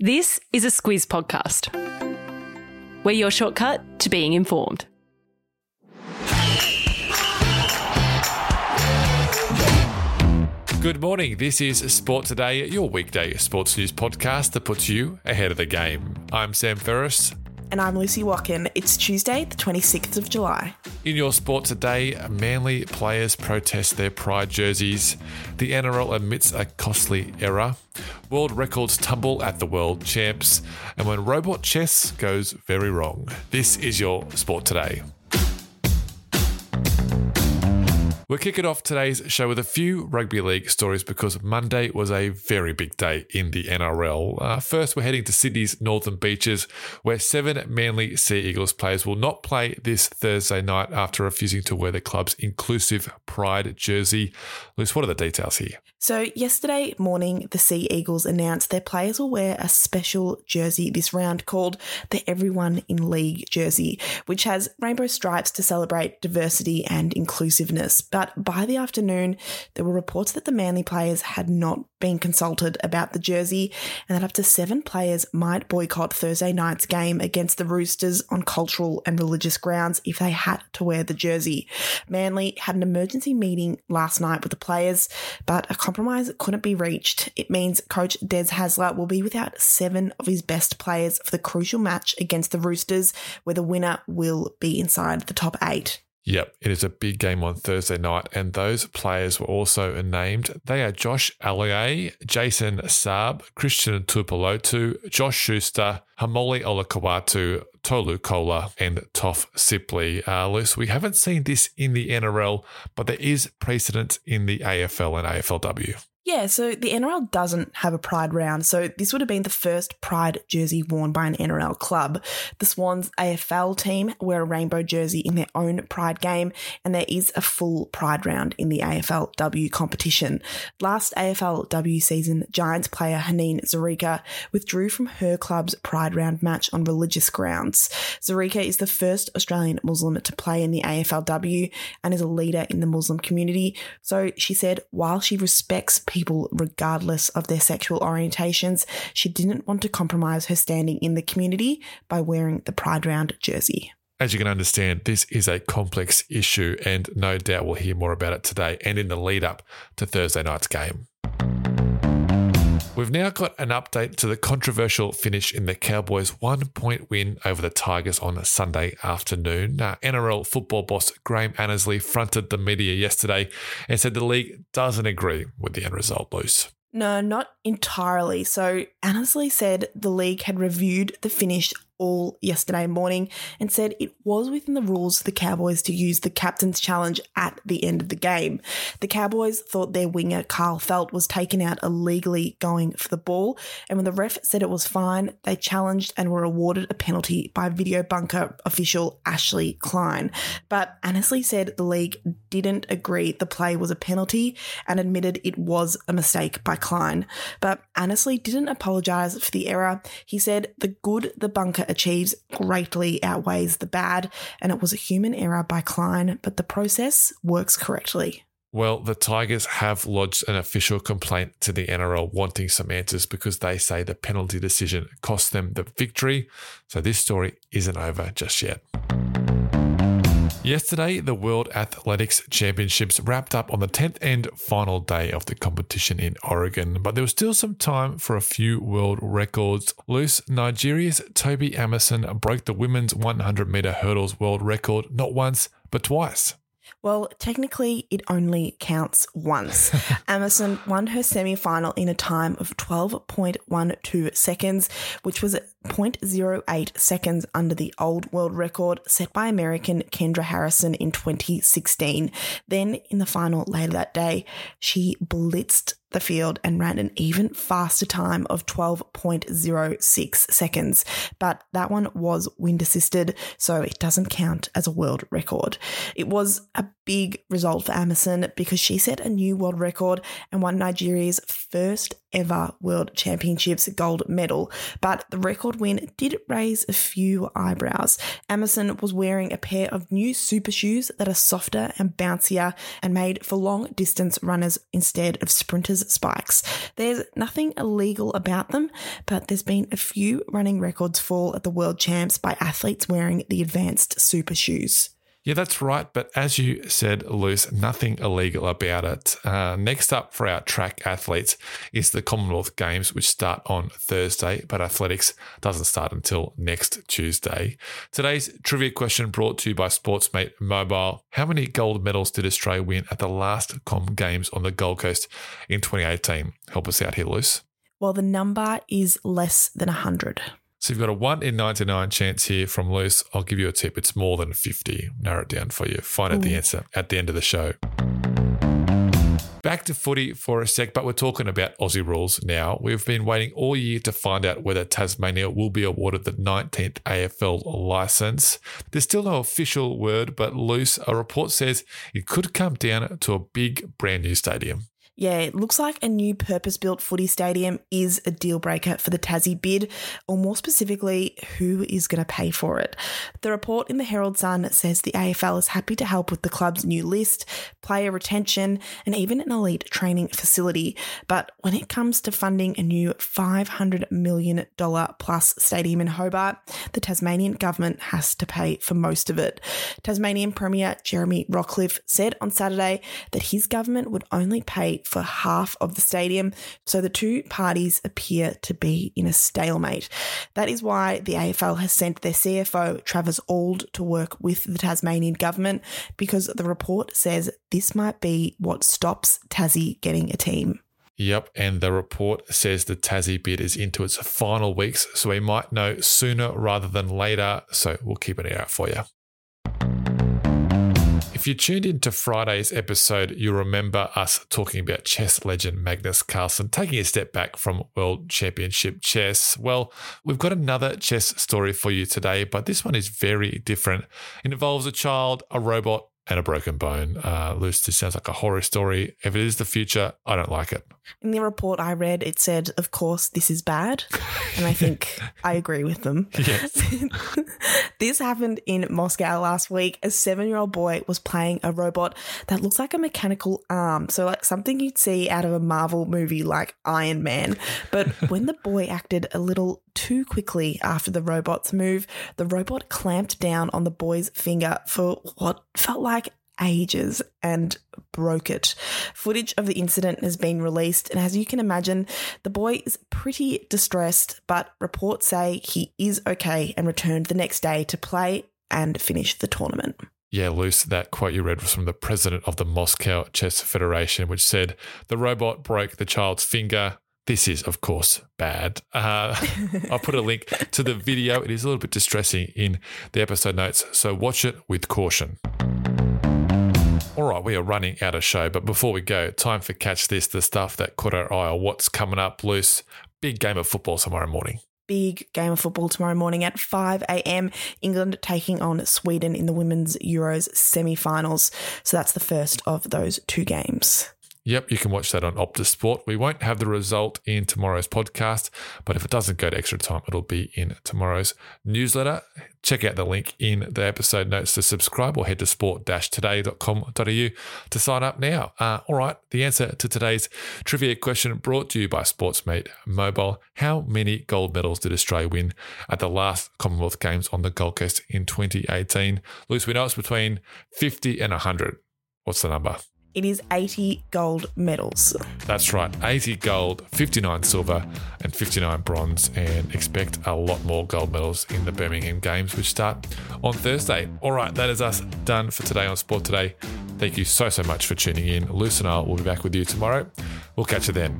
This is a Squiz podcast. We're your shortcut to being informed. Good morning. This is Sport Today, your weekday sports news podcast that puts you ahead of the game. I'm Sam Ferris. And I'm Lucy Watkin. It's Tuesday, the 26th of July. In your sport today, Manly players protest their pride jerseys. The NRL admits a costly error. World records tumble at the world champs. And when robot chess goes very wrong. This is your sport today. We're kicking off today's show with a few rugby league stories because Monday was a very big day in the NRL. Uh, first, we're heading to Sydney's Northern Beaches, where seven Manly Sea Eagles players will not play this Thursday night after refusing to wear the club's inclusive pride jersey. Luce, what are the details here? So, yesterday morning, the Sea Eagles announced their players will wear a special jersey this round called the Everyone in League jersey, which has rainbow stripes to celebrate diversity and inclusiveness. But by the afternoon, there were reports that the Manly players had not been consulted about the jersey and that up to seven players might boycott Thursday night's game against the Roosters on cultural and religious grounds if they had to wear the jersey. Manly had an emergency meeting last night with the players, but a compromise couldn't be reached. It means coach Des Hasler will be without seven of his best players for the crucial match against the Roosters, where the winner will be inside the top eight. Yep, it is a big game on Thursday night, and those players were also named. They are Josh Aloiai, Jason Saab, Christian Tuipulotu, Josh Schuster, Haumole Olakau'atu, Tolu Koula, and Toff Sipley. Uh, Luce, we haven't seen this in the NRL, but there is precedent in the AFL and AFLW. Yeah, so the NRL doesn't have a Pride round, so this would have been the first Pride jersey worn by an NRL club. The Swans AFL team wear a rainbow jersey in their own Pride game, and there is a full Pride round in the AFLW competition. Last AFLW season, Giants player Haneen Zreika withdrew from her club's Pride round match on religious grounds. Zreika is the first Australian Muslim to play in the AFLW and is a leader in the Muslim community, so she said while she respects people people regardless of their sexual orientations. She didn't want to compromise her standing in the community by wearing the Pride Round jersey. As you can understand, this is a complex issue, and no doubt we'll hear more about it today and in the lead up to Thursday night's game. We've now got an update to the controversial finish in the Cowboys' one point win over the Tigers on Sunday afternoon. NRL football boss Graham Annesley fronted the media yesterday and said the league doesn't agree with the end result, Luce. No, not entirely. So Annesley said the league had reviewed the finish all yesterday morning and said it was within the rules for the Cowboys to use the captain's challenge at the end of the game. The Cowboys thought their winger Kyle Feldt was taken out illegally going for the ball, and when the ref said it was fine, they challenged and were awarded a penalty by video bunker official Ashley Klein. But Annesley said the league didn't agree the play was a penalty and admitted it was a mistake by Klein. But Annesley didn't apologise for the error. He said the good the bunker achieves greatly outweighs the bad, and it was a human error by Klein, but the process works correctly. Well, the Tigers have lodged an official complaint to the NRL wanting some answers because they say the penalty decision cost them the victory. So this story isn't over just yet. Yesterday, the World Athletics Championships wrapped up on the 10th and final day of the competition in Oregon, but there was still some time for a few world records. Luce. Nigeria's Tobi Amusan broke the women's 100 meter hurdles world record not once, but twice. Well, technically, it only counts once. Amusan won her semi final in a time of 12.12 seconds, which was 0.08 seconds under the old world record set by American Kendra Harrison in 2016. Then, in the final later that day, she blitzed the field and ran an even faster time of 12.06 seconds. But that one was wind assisted, so it doesn't count as a world record. It was a big result for Amusan because she set a new world record and won Nigeria's first ever World Championships gold medal. But the record win did raise a few eyebrows. Amusan was wearing a pair of new super shoes that are softer and bouncier and made for long distance runners instead of sprinters' spikes. There's nothing illegal about them, but there's been a few running records fall at the World Champs by athletes wearing the advanced super shoes. Yeah, that's right. But as you said, Luce, nothing illegal about it. Uh, next up for our track athletes is the Commonwealth Games, which start on Thursday, but athletics doesn't start until next Tuesday. Today's trivia question brought to you by Sportsmate Mobile. How many gold medals did Australia win at the last Com Games on the Gold Coast in 2018? Help us out here, Luce. Well, the number is less than 100. So you've got a 1 in 99 chance here from Luce. I'll give you a tip. It's more than 50. Narrow it down for you. Find out the mm. answer at the end of the show. Back to footy for a sec, but we're talking about Aussie rules now. We've been waiting all year to find out whether Tasmania will be awarded the 19th AFL license. There's still no official word, but Luce, a report says it could come down to a big brand new stadium. Yeah, it looks like a new purpose built footy stadium is a deal breaker for the Tassie bid, or more specifically, who is going to pay for it. The report in the Herald Sun says the AFL is happy to help with the club's new list, player retention, and even an elite training facility. But when it comes to funding a new $500 million plus stadium in Hobart, the Tasmanian government has to pay for most of it. Tasmanian Premier Jeremy Rockliff said on Saturday that his government would only pay for half of the stadium, so the two parties appear to be in a stalemate. That is why the AFL has sent their CFO, Travis Auld, to work with the Tasmanian government because the report says this might be what stops Tassie getting a team. Yep, and the report says the Tassie bid is into its final weeks, so we might know sooner rather than later. So we'll keep an ear out for you. If you tuned into Friday's episode, you'll remember us talking about chess legend Magnus Carlsen taking a step back from World Championship chess. Well, we've got another chess story for you today, but this one is very different. It involves a child, a robot, and a broken bone. Uh, Luce, this sounds like a horror story. If it is the future, I don't like it. In the report I read, it said, of course, this is bad. And I think I agree with them. Yes. this happened in Moscow last week. A seven year old boy was playing a robot that looks like a mechanical arm. So, like something you'd see out of a Marvel movie like Iron Man. But when the boy acted a little too quickly after the robot's move, the robot clamped down on the boy's finger for what felt like ages and broke it. Footage of the incident has been released, and as you can imagine, the boy is pretty distressed, but reports say he is okay and returned the next day to play and finish the tournament. Yeah, Luce, that quote you read was from the president of the Moscow Chess Federation, which said the robot broke the child's finger. This is, of course, bad. Uh, I'll put a link to the video. It is a little bit distressing in the episode notes, so watch it with caution. All right, we are running out of show, but before we go, time for Catch This, the stuff that caught our eye or what's coming up Luce. Big game of football tomorrow morning big game of football tomorrow morning at 5 a.m. England taking on Sweden in the Women's Euros semi finals. So that's the first of those two games. Yep, you can watch that on Optus Sport. We won't have the result in tomorrow's podcast, but if it doesn't go to extra time, it'll be in tomorrow's newsletter. Check out the link in the episode notes to subscribe or head to sport-today.com.au to sign up now. Uh, all right, the answer to today's trivia question brought to you by Sportsmate Mobile. How many gold medals did Australia win at the last Commonwealth Games on the Gold Coast in 2018? Luce, we know it's between 50 and 100. What's the number? It is 80 gold medals. That's right, 80 gold, 59 silver, and 59 bronze, and expect a lot more gold medals in the Birmingham Games, which start on Thursday. All right, that is us done for today on Sport Today. Thank you so, so much for tuning in. Luce and I will be back with you tomorrow. We'll catch you then.